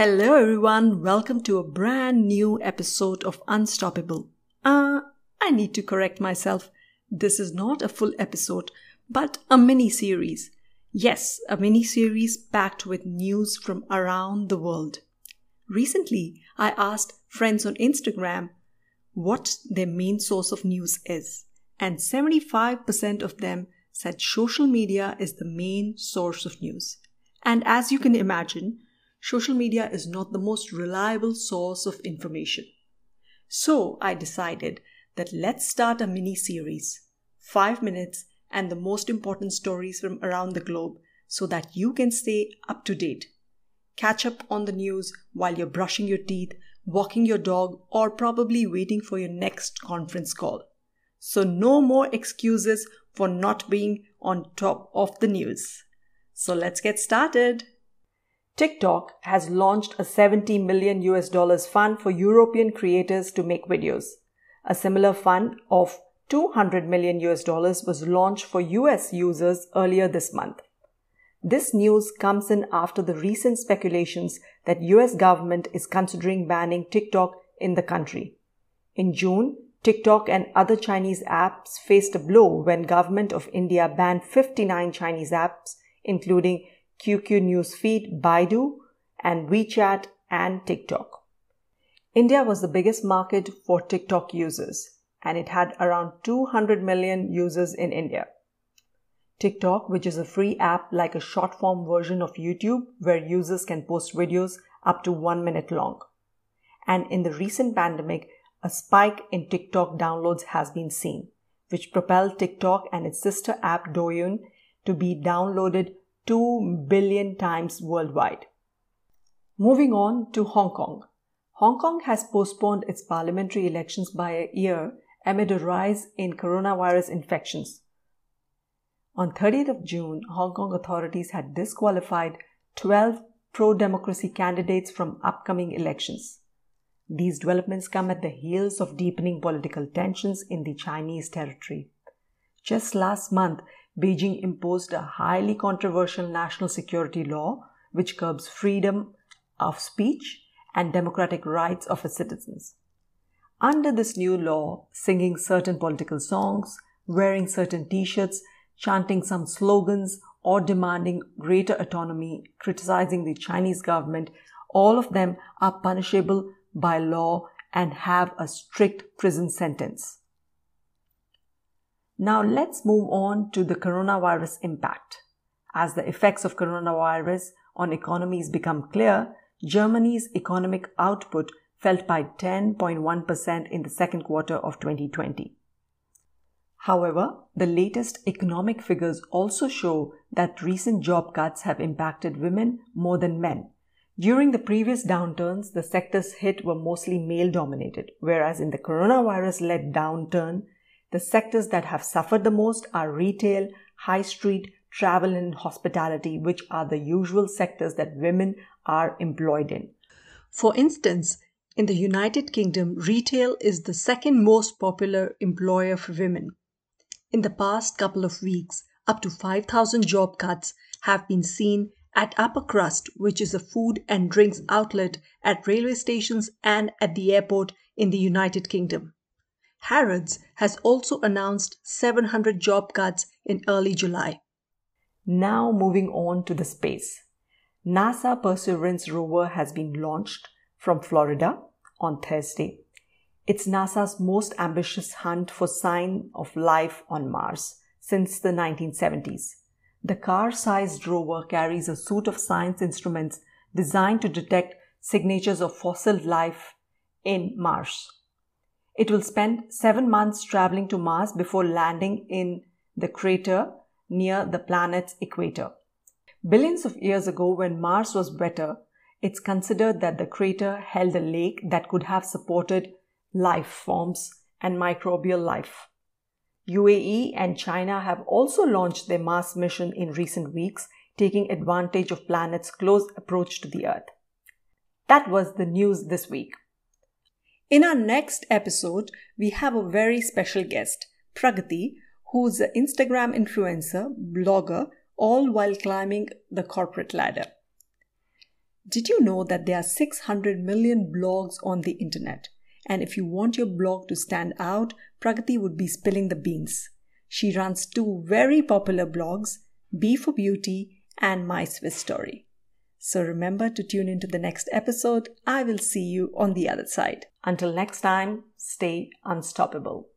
Hello, everyone. Welcome to a brand new episode of Unstoppable. Uh, I need to correct myself. This is not a full episode, but a mini series. Yes, a mini series packed with news from around the world. Recently, I asked friends on Instagram what their main source of news is, and 75% of them said social media is the main source of news. And as you can imagine, social media is not the most reliable source of information. So I decided that let's start a mini series, 5 minutes and the most important stories from around the globe so that you can stay up to date. Catch up on the news while you're brushing your teeth, walking your dog, or probably waiting for your next conference call. So, no more excuses for not being on top of the news. So, let's get started. TikTok has launched a 70 million US dollars fund for European creators to make videos. A similar fund of 200 million US dollars was launched for US users earlier this month. This news comes in after the recent speculations that US government is considering banning TikTok in the country. In June, TikTok and other Chinese apps faced a blow when government of India banned 59 Chinese apps including QQ Newsfeed, Baidu, and WeChat and TikTok. India was the biggest market for TikTok users, and it had around 200 million users in India. TikTok, which is a free app like a short form version of YouTube where users can post videos up to one minute long. And in the recent pandemic, a spike in TikTok downloads has been seen, which propelled TikTok and its sister app Douyin to be downloaded 2 billion times worldwide. Moving on to Hong Kong. Hong Kong has postponed its parliamentary elections by a year amid a rise in coronavirus infections. On 30th of June, Hong Kong authorities had disqualified 12 pro-democracy candidates from upcoming elections. These developments come at the heels of deepening political tensions in the Chinese territory. Just last month, Beijing imposed a highly controversial national security law which curbs freedom of speech and democratic rights of its citizens. Under this new law, singing certain political songs, wearing certain t shirts, chanting some slogans, or demanding greater autonomy, criticizing the Chinese government, all of them are punishable by law and have a strict prison sentence. Now let's move on to the coronavirus impact. As the effects of coronavirus on economies become clear, Germany's economic output fell by 10.1% in the second quarter of 2020. However, the latest economic figures also show that recent job cuts have impacted women more than men. During the previous downturns, the sectors hit were mostly male dominated, whereas in the coronavirus led downturn, the sectors that have suffered the most are retail, high street, travel, and hospitality, which are the usual sectors that women are employed in. For instance, in the United Kingdom, retail is the second most popular employer for women. In the past couple of weeks, up to 5,000 job cuts have been seen at Upper Crust, which is a food and drinks outlet at railway stations and at the airport in the United Kingdom. Harrods has also announced 700 job cuts in early July. Now, moving on to the space. NASA Perseverance rover has been launched from Florida on Thursday. It's NASA's most ambitious hunt for sign of life on Mars since the 1970s. The car-sized rover carries a suite of science instruments designed to detect signatures of fossil life in Mars. It will spend seven months traveling to Mars before landing in the crater near the planet's equator. Billions of years ago, when Mars was wetter, it's considered that the crater held a lake that could have supported life forms and microbial life. UAE and China have also launched their Mars mission in recent weeks, taking advantage of planet's close approach to the Earth. That was the news this week. In our next episode, we have a very special guest, Pragati, who's an Instagram influencer, blogger, all while climbing the corporate ladder. Did you know that there are 600 million blogs on the internet? And if you want your blog to stand out, Pragati would be spilling the beans. She runs two very popular blogs, B for Beauty and My Swiss Story. So remember to tune into the next episode. I will see you on the other side. Until next time, stay unstoppable.